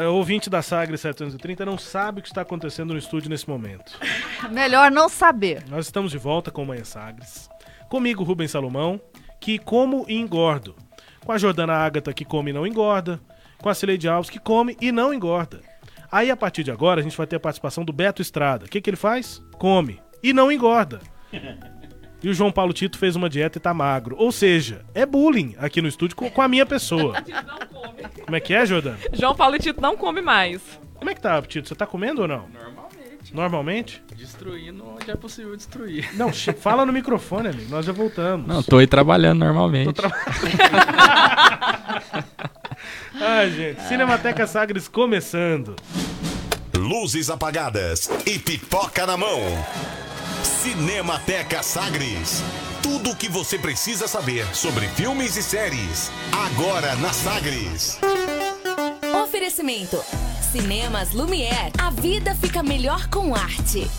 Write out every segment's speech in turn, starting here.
é, ouvinte da Sagres 730 não sabe o que está acontecendo no estúdio nesse momento. Melhor não saber. Nós estamos de volta com Manhã Sagres. Comigo, Rubens Salomão, que como e engordo. Com a Jordana Ágata, que come e não engorda. Com a Cileide Alves, que come e não engorda. Aí, a partir de agora, a gente vai ter a participação do Beto Estrada. O que, que ele faz? Come e não engorda. E o João Paulo Tito fez uma dieta e tá magro. Ou seja, é bullying aqui no estúdio com, com a minha pessoa. Como é que é, Jordana? João Paulo Tito não come mais. Como é que tá, Tito? Você tá comendo ou não? Normalmente. Normalmente? Destruindo onde é possível destruir. Não, fala no microfone, amigo. Nós já voltamos. Não, tô aí trabalhando normalmente. Tô tra- Ai, gente. Cinemateca Sagres começando. Luzes apagadas e pipoca na mão. Cinemateca Sagres. Tudo o que você precisa saber sobre filmes e séries. Agora na Sagres. Oferecimento. Cinemas Lumière. A vida fica melhor com arte.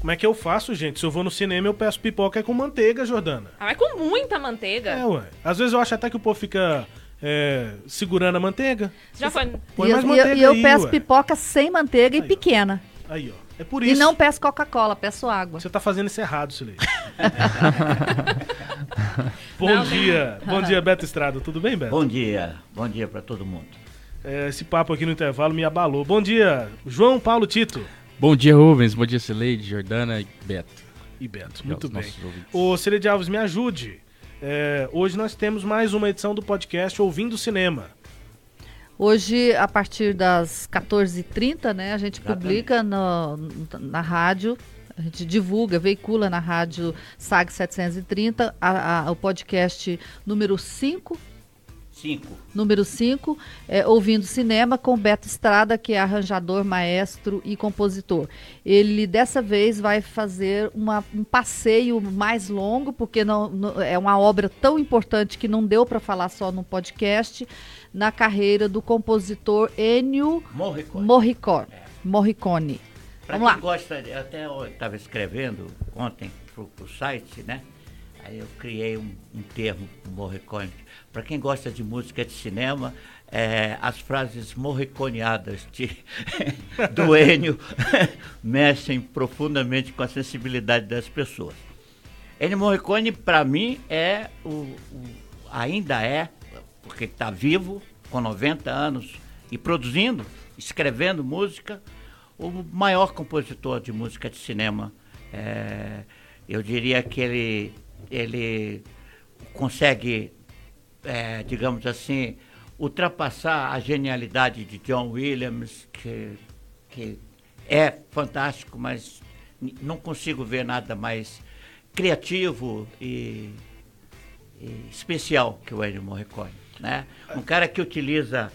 Como é que eu faço, gente? Se eu vou no cinema, eu peço pipoca com manteiga, Jordana. Ah, mas com muita manteiga. É, ué. Às vezes eu acho até que o povo fica é, segurando a manteiga. Já foi. Põe e, mais eu- manteiga e eu aí, peço ué. pipoca sem manteiga Aí, e ó. pequena. Aí, ó. É por E isso. não peço Coca-Cola, peço água. Você tá fazendo isso errado, Silei. Bom Não, dia. Bom dia, Beto Estrada. Tudo bem, Beto? Bom dia, bom dia para todo mundo. É, esse papo aqui no intervalo me abalou. Bom dia, João Paulo Tito. Bom dia, Rubens. Bom dia, Cileide, Jordana e Beto. E Beto, E muito bem. Ô, Cileide Alves, me ajude. É, hoje nós temos mais uma edição do podcast Ouvindo Cinema. Hoje, a partir das 14h30, né, a gente publica no- na rádio, a gente divulga, veicula na rádio SAG 730 a- a- o podcast número 5, Cinco. número 5, é, Ouvindo Cinema, com Beto Estrada, que é arranjador, maestro e compositor. Ele, dessa vez, vai fazer uma- um passeio mais longo, porque não, não- é uma obra tão importante que não deu para falar só no podcast, na carreira do compositor Ennio Morricone. Morricone. Morricone. Pra Vamos quem lá. gosta, até eu estava escrevendo ontem pro, pro site, né? Aí eu criei um, um termo Morricone. Para quem gosta de música de cinema, é, as frases morriconeadas de, do Enio mexem profundamente com a sensibilidade das pessoas. Ennio Morricone, para mim, é o, o- ainda é, porque está vivo, com 90 anos, e produzindo, escrevendo música, o maior compositor de música de cinema. É, eu diria que ele, ele consegue, é, digamos assim, ultrapassar a genialidade de John Williams, que, que é fantástico, mas não consigo ver nada mais criativo e, e especial que o Ennio Morricone, né? Um cara que utiliza,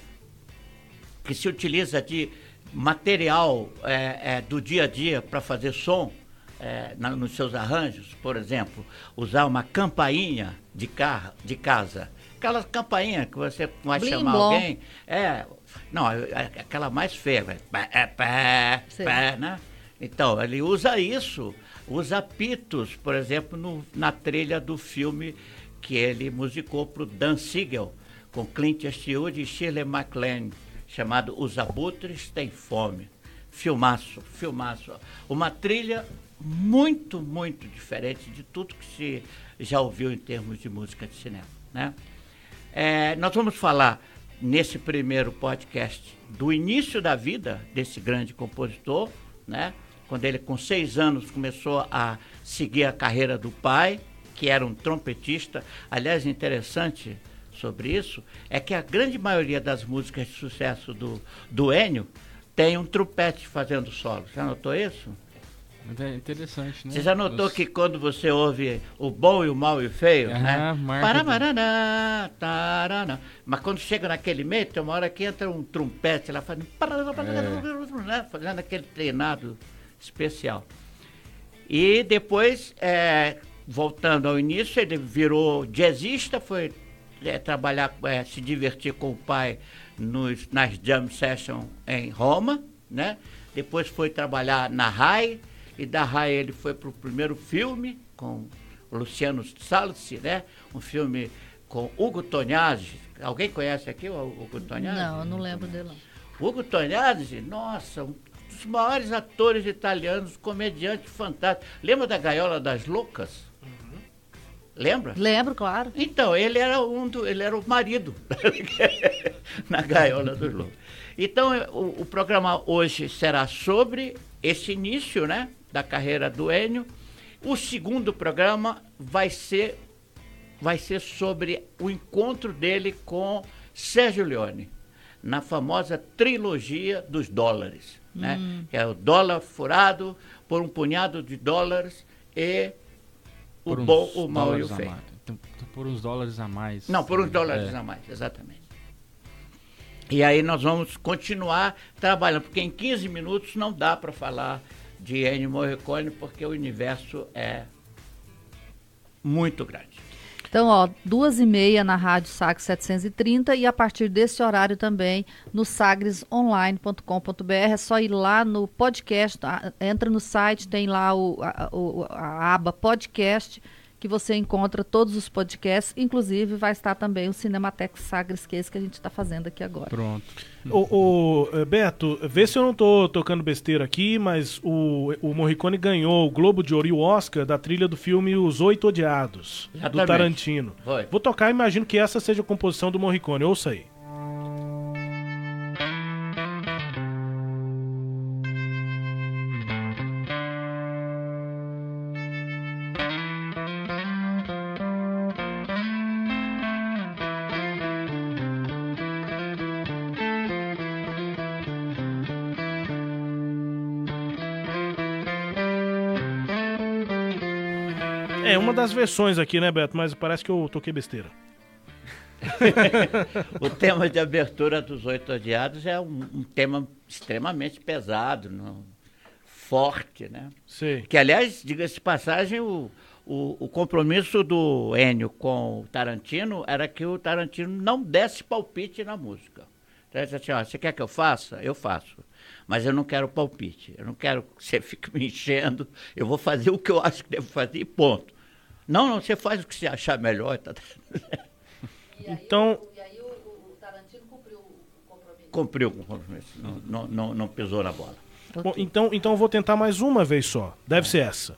que se utiliza de material é, é, do dia a dia para fazer som é, na- nos seus arranjos, por exemplo, usar uma campainha de carro, de casa, aquela campainha que você vai Blim chamar blom. alguém, é, não, é- é aquela mais feia, vai, pé, é, pé, né? Então, ele usa isso, usa pitos, por exemplo, no- na trilha do filme que ele musicou para o Dan Siegel, com Clint Eastwood e Shirley MacLaine, chamado Os Abutres Têm Fome. Filmaço, filmaço. Uma trilha muito, muito diferente de tudo que se já ouviu em termos de música de cinema. Né? É, nós vamos falar nesse primeiro podcast do início da vida desse grande compositor, né? quando ele com seis anos começou a seguir a carreira do pai, que era um trompetista. Aliás, interessante sobre isso é que a grande maioria das músicas de sucesso do, do Ennio tem um trompete fazendo solo. Já notou isso? É interessante, né? Você já notou Os- que quando você ouve o bom e o mal e o feio, Aham, né? marca Paramarana, tarana. Mas quando chega naquele meio, tem uma hora que entra um trompete lá fazendo, né? fazendo aquele treinado especial. E depois, é, voltando ao início, ele virou jazzista, foi é, trabalhar, é, se divertir com o pai nos, nas jam sessions em Roma, né? Depois foi trabalhar na RAI, e da RAI ele foi para o primeiro filme com o Luciano Salsi, né? Um filme com Hugo Tognazzi. Alguém conhece aqui o Hugo Tognazzi? Não, eu não lembro dele. não. Hugo Tognazzi, nossa, um dos maiores atores italianos, comediante fantástico. Lembra da Gaiola das Loucas? Lembra? Lembro, claro. Então, ele era um do, ele era o marido na gaiola dos lobos. Então, o, o programa hoje será sobre esse início, né, da carreira do Enio. O segundo programa vai ser vai ser sobre o encontro dele com Sérgio Leone, na famosa trilogia dos dólares, né? Que é o dólar furado por um punhado de dólares e o Por uns bom, o mau e o dólares a feio. mais. Então, por uns dólares a mais. Não, por uns dólares É. a mais, exatamente. E aí nós vamos continuar trabalhando, porque em 15 minutos não dá para falar de Ennio Morricone, porque o universo é muito grande. Então, ó, duas e meia na Rádio Sagres 730 e a partir desse horário também no sagresonline.com.br. É só ir lá no podcast, ah, entra no site, tem lá o, a, o- a aba podcast, que você encontra todos os podcasts, inclusive vai estar também o Cinematex Sagres, que é esse que a gente está fazendo aqui agora. Pronto. Ô, ô, eh, Beto, vê se eu não tô tocando besteira aqui, mas o, o Morricone ganhou o Globo de Ouro e o Oscar da trilha do filme Os Oito Odiados, do Exatamente. Tarantino. Foi. Vou tocar, imagino que essa seja a composição do Morricone, ouça aí. Das versões aqui, né, Beto? Mas parece que eu toquei besteira. O tema de abertura dos Oito Odiados é um, um tema extremamente pesado, não- forte, né? Sei. Que, aliás, diga-se de passagem, o, o, o compromisso do Enio com o Tarantino era que o Tarantino não desse palpite na música. Então, ele disse assim, ó, você quer que eu faça? Eu faço. Mas eu não quero palpite. Eu não quero que você fique me enchendo. Eu vou fazer o que eu acho que devo fazer e ponto. Não, não, você faz o que você achar melhor. Tá, Então, E aí o, Tarantino cumpriu o compromisso. Cumpriu o compromisso. Não, não, não, não pisou na bola. bom, então, então eu vou tentar mais uma vez só. Deve ser essa.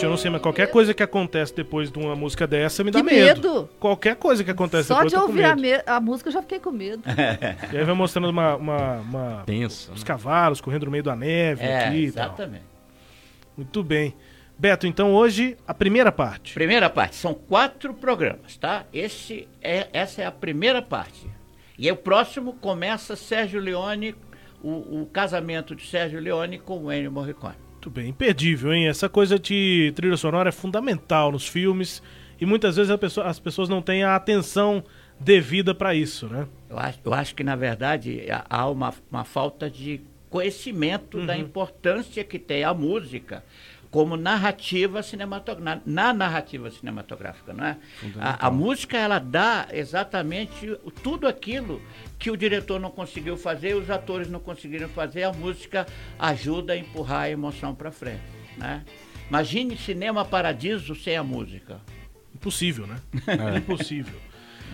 Gente, eu não sei, mas qualquer coisa que acontece depois de uma música dessa me dá Que medo. medo! Qualquer coisa que acontece Só depois de eu tô com ouvir a, me- a música eu já fiquei com medo. E aí vai mostrando uma, uma, uma- Tenso. os né? cavalos correndo no meio da neve É, aqui tal. exatamente. Muito bem. Beto, então hoje a primeira parte. Primeira parte, são quatro programas, tá? Esse é, essa é a primeira parte. E aí o próximo começa Sérgio Leone, o, o casamento de Sérgio Leone com o Ennio Morricone. Muito bem, imperdível, hein? Essa coisa de trilha sonora é fundamental nos filmes e muitas vezes pessoa- as pessoas não têm a atenção devida para isso, né? Eu acho, eu acho que, na verdade, há- uma, uma falta de conhecimento da importância que tem a música como narrativa cinematográfica, na, na narrativa cinematográfica, não é? A, a música, ela dá exatamente tudo aquilo que o diretor não conseguiu fazer, os atores não conseguiram fazer, a música ajuda a empurrar a emoção para frente, né? Imagine Cinema Paradiso sem a música. Impossível, né? É. Impossível.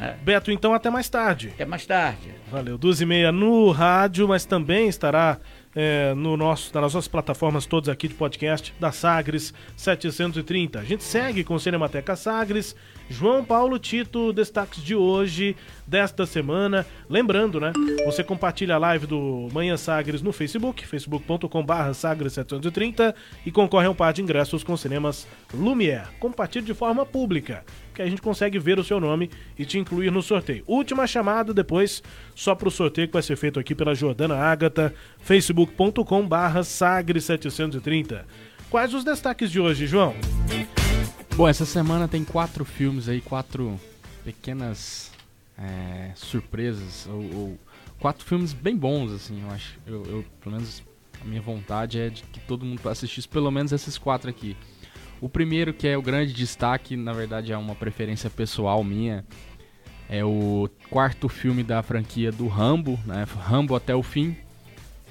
É. Beto, então até mais tarde. Até mais tarde. Valeu. Duas e meia no rádio, mas também estará é, no nosso, nas nossas plataformas todas aqui de podcast da Sagres 730. A gente segue com Cinemateca Sagres. João Paulo Tito, destaques de hoje, desta semana. Lembrando, né? Você compartilha a live do Manhã Sagres no Facebook, facebook.com.br Sagres 730 e concorre a um par de ingressos com cinemas Lumière. Compartilhe de forma pública, que a gente consegue ver o seu nome e te incluir no sorteio. Última chamada depois, só para o sorteio que vai ser feito aqui pela Jordana Ágata, facebook.com.br Sagres 730. Quais os destaques de hoje, João? Bom, essa semana tem quatro filmes aí, quatro pequenas é, surpresas ou, ou- quatro filmes bem bons, assim, eu acho. Eu, eu, pelo menos a minha vontade é de que todo mundo assistisse pelo menos esses quatro aqui. O primeiro, que é o grande destaque, na verdade é uma preferência pessoal minha, é o quarto filme da franquia do Rambo, né? Rambo até o fim,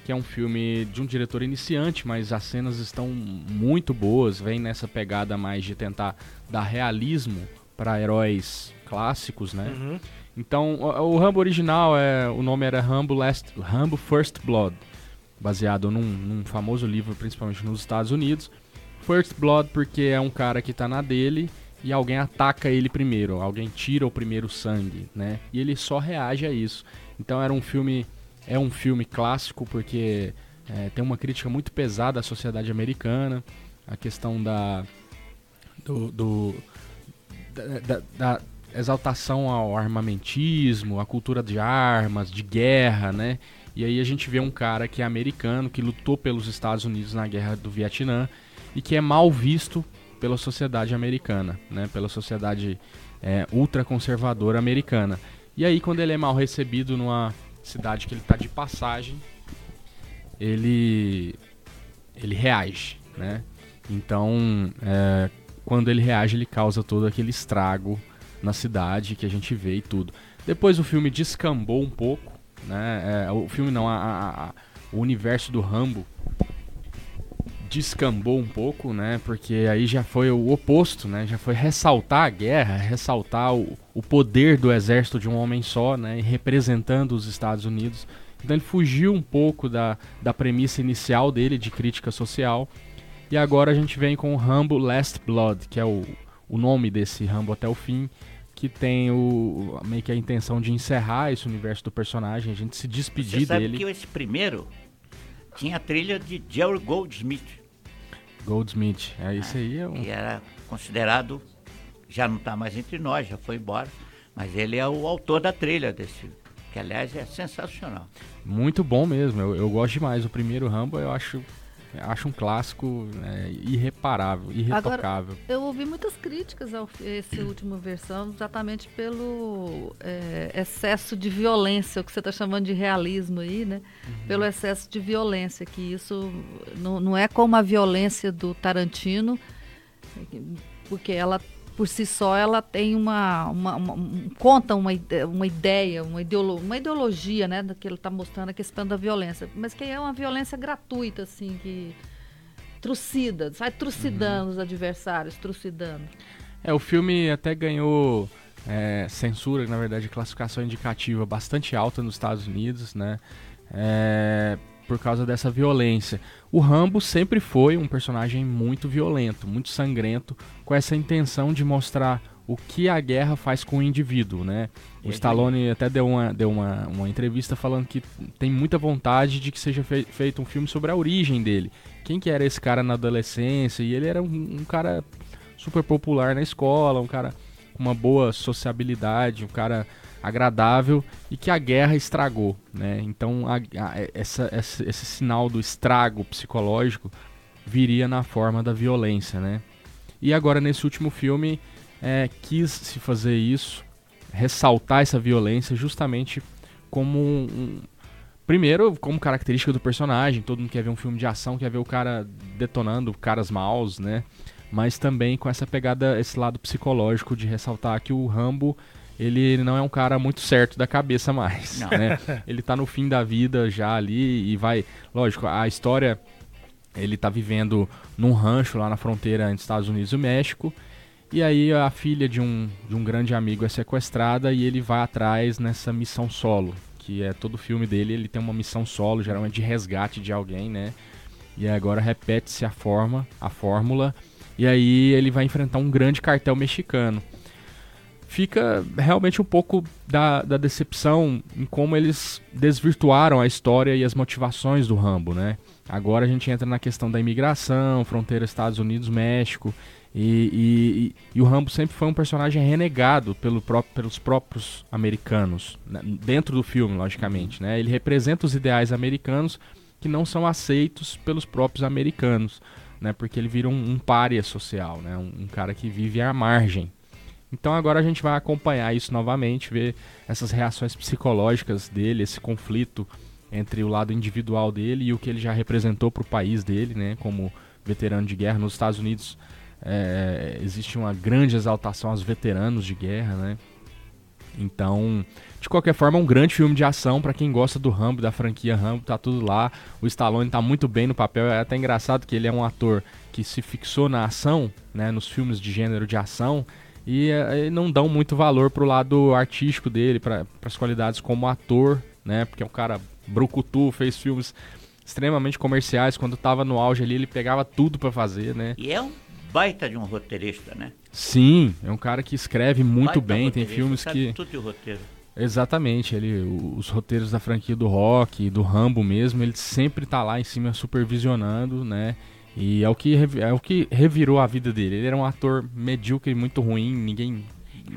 que é um filme de um diretor iniciante, mas as cenas estão muito boas, vem nessa pegada mais de tentar dar realismo para heróis clássicos, né? Uhum. Então, o, o Rambo original é o nome era Rambo Last, Rambo First Blood, baseado num, num famoso livro, principalmente nos Estados Unidos. First Blood porque é um cara que tá na dele e alguém ataca ele primeiro, alguém tira o primeiro sangue, né? E ele só reage a isso. Então era um filme é um filme clássico porque é, tem uma crítica muito pesada à sociedade americana, a questão da do, do da, da, da, exaltação ao armamentismo, à cultura de armas, de guerra, né? E aí a gente vê um cara que é americano, que lutou pelos Estados Unidos na guerra do Vietnã e que é mal visto pela sociedade americana, né? Pela sociedade é, ultraconservadora americana. E aí quando ele é mal recebido numa cidade que ele está de passagem, ele ele reage, né? Então, é, quando ele reage, ele causa todo aquele estrago na cidade que a gente vê e tudo. Depois o filme descambou um pouco, né? É, o filme não, a, a, a, o universo do Rambo descambou um pouco, né? Porque aí já foi o oposto, né? Já foi ressaltar a guerra, ressaltar o, o poder do exército de um homem só, né? Representando os Estados Unidos. Então ele fugiu um pouco da, da premissa inicial dele de crítica social. E agora a gente vem com o Rambo Last Blood, que é o, o nome desse Rambo até o fim, que tem o meio que a intenção de encerrar esse universo do personagem, a gente se despedir Você sabe dele. que esse primeiro tinha a trilha de Jerry Goldsmith. Goldsmith, é isso aí. É um... Que era considerado, já não está mais entre nós, já foi embora, mas ele é o autor da trilha desse, que aliás é sensacional. Muito bom mesmo, eu, eu gosto demais. O primeiro Rambo eu acho acho um clássico é, irreparável, irretocável. Agora, eu ouvi muitas críticas ao esse último versão, exatamente pelo é, excesso de violência, o que você está chamando de realismo aí, né? Uhum. Pelo excesso de violência, que isso não, não é como a violência do Tarantino, porque ela por si só ela tem uma, uma, uma um, conta uma, uma ideia, uma, ideolo, uma ideologia, né, que ele está mostrando a questão da violência, mas que é uma violência gratuita, assim, que trucida, sai trucidando uhum. os adversários, trucidando. É, o filme até ganhou é, censura, na verdade, classificação indicativa bastante alta nos Estados Unidos, né, é, por causa dessa violência. O Rambo sempre foi um personagem muito violento, muito sangrento, com essa intenção de mostrar o que a guerra faz com o indivíduo, né? O Stallone até deu uma, deu uma, uma entrevista falando que tem muita vontade de que seja fei feito um filme sobre a origem dele. Quem que era esse cara na adolescência? E ele era um, um cara super popular na escola, um cara com uma boa sociabilidade, um cara agradável e que a guerra estragou, né? Então a, a, essa, essa, esse sinal do estrago psicológico viria na forma da violência, né? E agora nesse último filme é, quis se fazer isso, ressaltar essa violência justamente como um, um, primeiro como característica do personagem. Todo mundo quer ver um filme de ação, quer ver o cara detonando caras maus, né? Mas também com essa pegada, esse lado psicológico de ressaltar que o Rambo ele não é um cara muito certo da cabeça mais, né? Ele tá no fim da vida já ali e vai, lógico, a história ele tá vivendo num rancho lá na fronteira entre Estados Unidos e México. E aí a filha de um, de um grande amigo é sequestrada e ele vai atrás nessa missão solo, que é todo o filme dele, ele tem uma missão solo, geralmente de resgate de alguém, né? E agora repete-se a forma, a fórmula, e aí ele vai enfrentar um grande cartel mexicano fica realmente um pouco da, da decepção em como eles desvirtuaram a história e as motivações do Rambo, né? Agora a gente entra na questão da imigração, fronteira Estados Unidos-México, e, e, e, o Rambo sempre foi um personagem renegado pelo pelos próprios americanos, né? dentro do filme, logicamente, né? Ele representa os ideais americanos que não são aceitos pelos próprios americanos, né? Porque ele vira um, um pária social, né? Um, um cara que vive à margem Então agora a gente vai acompanhar isso novamente, ver essas reações psicológicas dele, esse conflito entre o lado individual dele e o que ele já representou para o país dele, né, como veterano de guerra nos Estados Unidos. É, existe uma grande exaltação aos veteranos de guerra, né? Então, de qualquer forma, é um grande filme de ação para quem gosta do Rambo, da franquia Rambo, tá tudo lá. O Stallone tá muito bem no papel, é até engraçado que ele é um ator que se fixou na ação, né, nos filmes de gênero de ação, e, e não dão muito valor pro lado artístico dele, para as qualidades como ator, né, porque é um cara brucutu, fez filmes extremamente comerciais, quando tava no auge ali, ele pegava tudo para fazer, né? E é um baita de um roteirista, né? Sim, é um cara que escreve muito Baita bem, tem filmes que Tudo de roteiro. Exatamente, ele, os roteiros da franquia do Rock, do Rambo mesmo, ele sempre tá lá em cima supervisionando, né? E é o que é o que revirou a vida dele. Ele era um ator medíocre, muito ruim, ninguém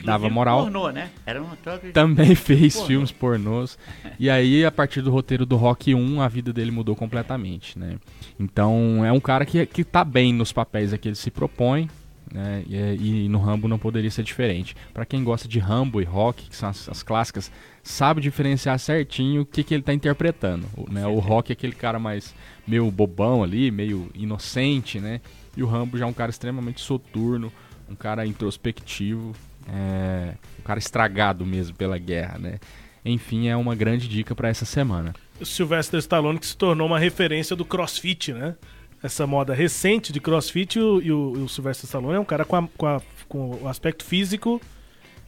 dava Inclusive moral. Pornô, né? Era um ator de- Também fez Pornô. filmes pornôs. E aí, a partir do roteiro do Rock 1, a vida dele mudou completamente, né? Então, é um cara que, que tá bem nos papéis a que ele se propõe, né? E, é- e no Rambo não poderia ser diferente. Pra quem gosta de Rambo e Rock, que são as, as clássicas, sabe diferenciar certinho o que, que ele tá interpretando. O, né? o Rock é aquele cara mais meio bobão ali, meio inocente, né? E o Rambo já é um cara extremamente soturno, um cara introspectivo, é, um cara estragado mesmo pela guerra, né? Enfim, é uma grande dica pra essa semana. O Sylvester Stallone que se tornou uma referência do crossfit, né? Essa moda recente de crossfit e o, e o, o Sylvester Stallone é um cara com, a- com, a- com o aspecto físico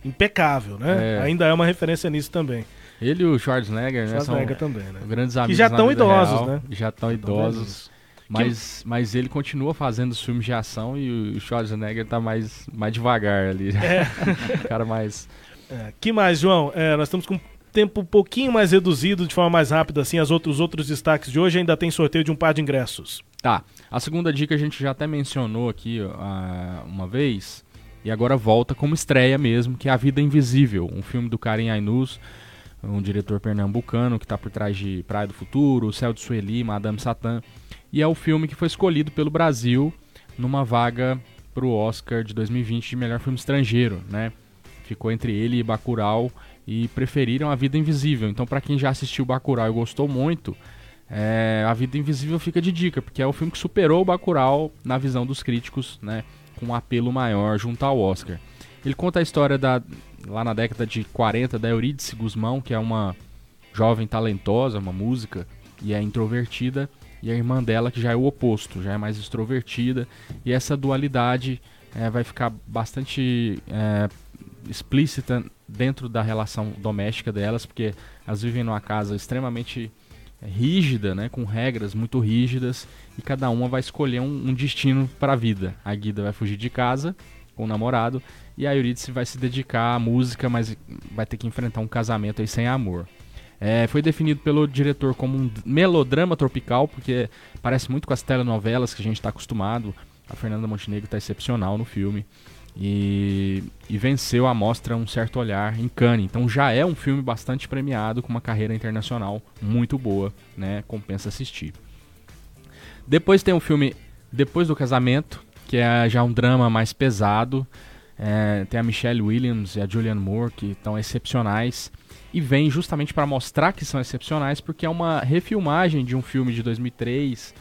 impecável, né? É. Ainda é uma referência nisso também. Ele e o Schwarzenegger, né? Schwarzenegger são também, né? grandes amigos já na tão vida idosos, real, né? Já estão idosos. Mas, mas ele continua fazendo os filmes de ação e o Schwarzenegger tá mais, mais devagar ali. É. o cara mais. É, que mais, João? É, nós estamos com um tempo um pouquinho mais reduzido, de forma mais rápida, assim, as outros, os outros destaques de hoje ainda tem sorteio de um par de ingressos. Tá. A segunda dica a gente já até mencionou aqui ah, uma vez. E agora volta como estreia mesmo, que é A Vida Invisível, um filme do Karim Ainuz, um diretor pernambucano que está por trás de Praia do Futuro, Céu de Sueli, Madame Satã. E é o filme que foi escolhido pelo Brasil numa vaga para o Oscar de 2020 de melhor filme estrangeiro, né? Ficou entre ele e Bacurau e preferiram A Vida Invisível. Então, para quem já assistiu Bacurau e gostou muito, é, A Vida Invisível fica de dica, porque é o filme que superou o Bacurau na visão dos críticos, né? Com um apelo maior junto ao Oscar. Ele conta a história da lá na década de 40 da Eurídice Guzmão, que é uma jovem talentosa, uma música, e é introvertida, e a irmã dela que já é o oposto, já é mais extrovertida, e essa dualidade é, vai ficar bastante é, explícita dentro da relação doméstica delas, porque elas vivem numa casa extremamente rígida, né, com regras muito rígidas, e cada uma vai escolher um, um destino para a vida. A Guida vai fugir de casa com o namorado, e a Eurídice vai se dedicar à música, mas vai ter que enfrentar um casamento aí sem amor. É, foi definido pelo diretor como um melodrama tropical, porque parece muito com as telenovelas que a gente está acostumado. A Fernanda Montenegro está excepcional no filme. E, e venceu a mostra Um Certo Olhar em Cannes. Então já é um filme bastante premiado, com uma carreira internacional muito boa, né? Compensa assistir. Depois tem o filme Depois do Casamento, que é já um drama mais pesado. É, tem a Michelle Williams e a Julianne Moore, que estão excepcionais. E vem justamente para mostrar que são excepcionais, porque é uma refilmagem de um filme de 2003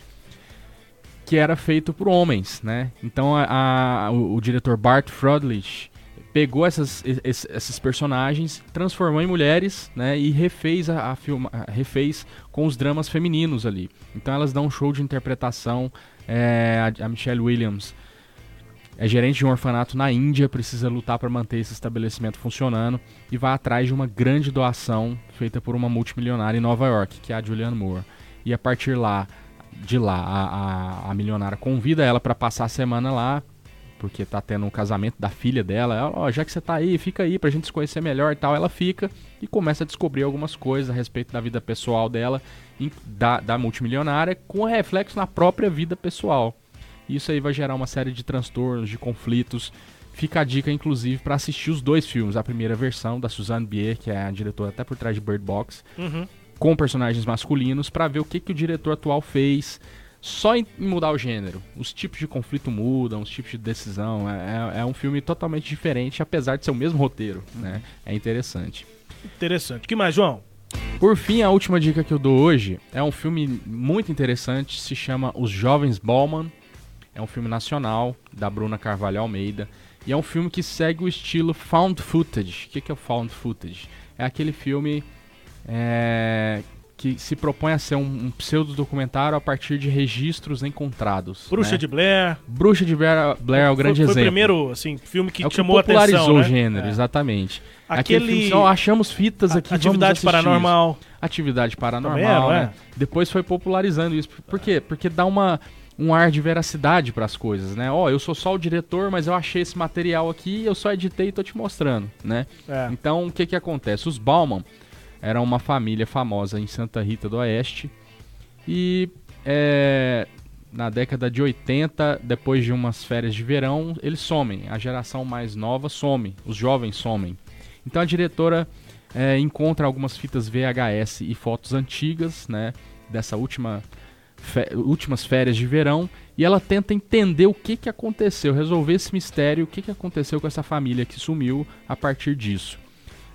que era feito por homens, né? Então a- a- o, o diretor Bart Froelich pegou essas, es- esses personagens, transformou em mulheres, né? E refez a, a filma, refez com os dramas femininos ali. Então elas dão um show de interpretação. é, a, a Michelle Williams é gerente de um orfanato na Índia, precisa lutar para manter esse estabelecimento funcionando e vai atrás de uma grande doação feita por uma multimilionária em Nova York, que é a Julianne Moore. E a partir lá, de lá, a, a, a milionária convida ela para passar a semana lá, porque tá tendo um casamento da filha dela. Ela, ó, já que você tá aí, fica aí pra gente se conhecer melhor e tal. Ela fica e começa a descobrir algumas coisas a respeito da vida pessoal dela, da, da multimilionária, com reflexo na própria vida pessoal. Isso aí vai gerar uma série de transtornos, de conflitos. Fica a dica, inclusive, para assistir os dois filmes. A primeira versão da Suzanne Bier, que é a diretora até por trás de Bird Box, Uhum. Com personagens masculinos, para ver o que, que o diretor atual fez só em mudar o gênero. Os tipos de conflito mudam, os tipos de decisão. É, é- é um filme totalmente diferente, apesar de ser o mesmo roteiro. Né? É interessante. Interessante. que mais, João? Por fim, a última dica que eu dou hoje é um filme muito interessante, se chama Os Jovens Ballman. É um filme nacional, da Bruna Carvalho Almeida. E é um filme que segue o estilo found footage. O que, que é o found footage? É aquele filme é, que se propõe a ser um, um pseudo-documentário a partir de registros encontrados. Bruxa né? de Blair. Bruxa de Blair, Blair é o grande foi, exemplo. Foi o primeiro, assim, filme que é que chamou a popularizou atenção, o né? gênero, É. exatamente. Aquele- Aquele filme, ó, achamos fitas aqui, Atividade Paranormal. isso. Atividade Paranormal, é, não né? Depois foi popularizando isso. Por quê? Porque dá uma, um ar de veracidade pras coisas, né? Ó, eu sou só o diretor, mas eu achei esse material aqui, eu só editei e tô te mostrando, né? É. Então, o que que acontece? Os Bauman eram uma família famosa em Santa Rita do Oeste e é, na década de 80, depois de umas férias de verão, eles somem. A geração mais nova some, os jovens somem. Então a diretora é, encontra algumas fitas VHS e fotos antigas, né, dessa última últimas férias de verão, e ela tenta entender o que, que aconteceu, resolver esse mistério, o que, que aconteceu com essa família que sumiu a partir disso.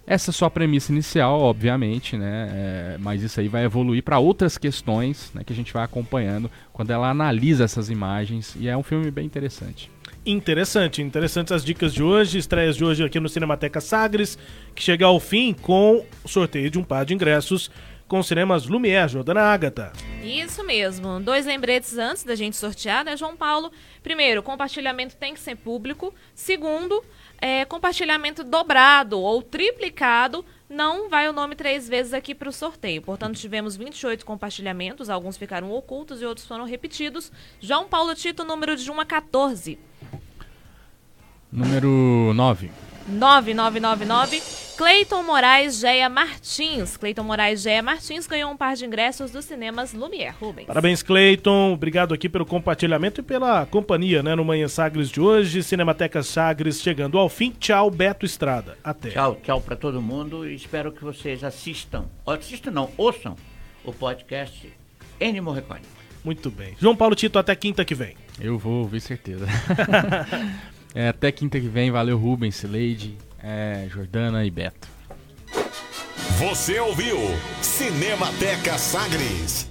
Essa é só a premissa inicial, obviamente, né? é, mas isso aí vai evoluir para outras questões né, que a gente vai acompanhando quando ela analisa essas imagens. E é um filme bem interessante. Interessante, interessantes as dicas de hoje, estreias de hoje aqui no Cinemateca Sagres, que chega ao fim com o sorteio de um par de ingressos com os cinemas Lumière, Jordana Ágata. Isso mesmo. Dois lembretes antes da gente sortear, né, João Paulo? Primeiro, compartilhamento tem que ser público. Segundo, é, compartilhamento dobrado ou triplicado. Não vai o nome três vezes aqui para o sorteio. Portanto, tivemos 28 compartilhamentos. Alguns ficaram ocultos e outros foram repetidos. João Paulo Tito, número de 1 a 14. Número 9. 9999. Cleiton Moraes Geia Martins. Cleiton Moraes Geia Martins ganhou um par de ingressos dos cinemas Lumière. Rubens. Parabéns, Cleiton. Obrigado aqui pelo compartilhamento e pela companhia, né, no Manhã Sagres de hoje. Cinemateca Sagres chegando ao fim. Tchau, Beto Estrada. Até. Tchau, tchau para todo mundo e espero que vocês assistam. Assistam não, ouçam o podcast N Morricone. Muito bem. João Paulo Tito, até quinta que vem. Eu vou ouvir certeza. É, até quinta que vem. Valeu, Rubens, Leide, é, Jordana e Beto. Você ouviu Cinemateca Sagres.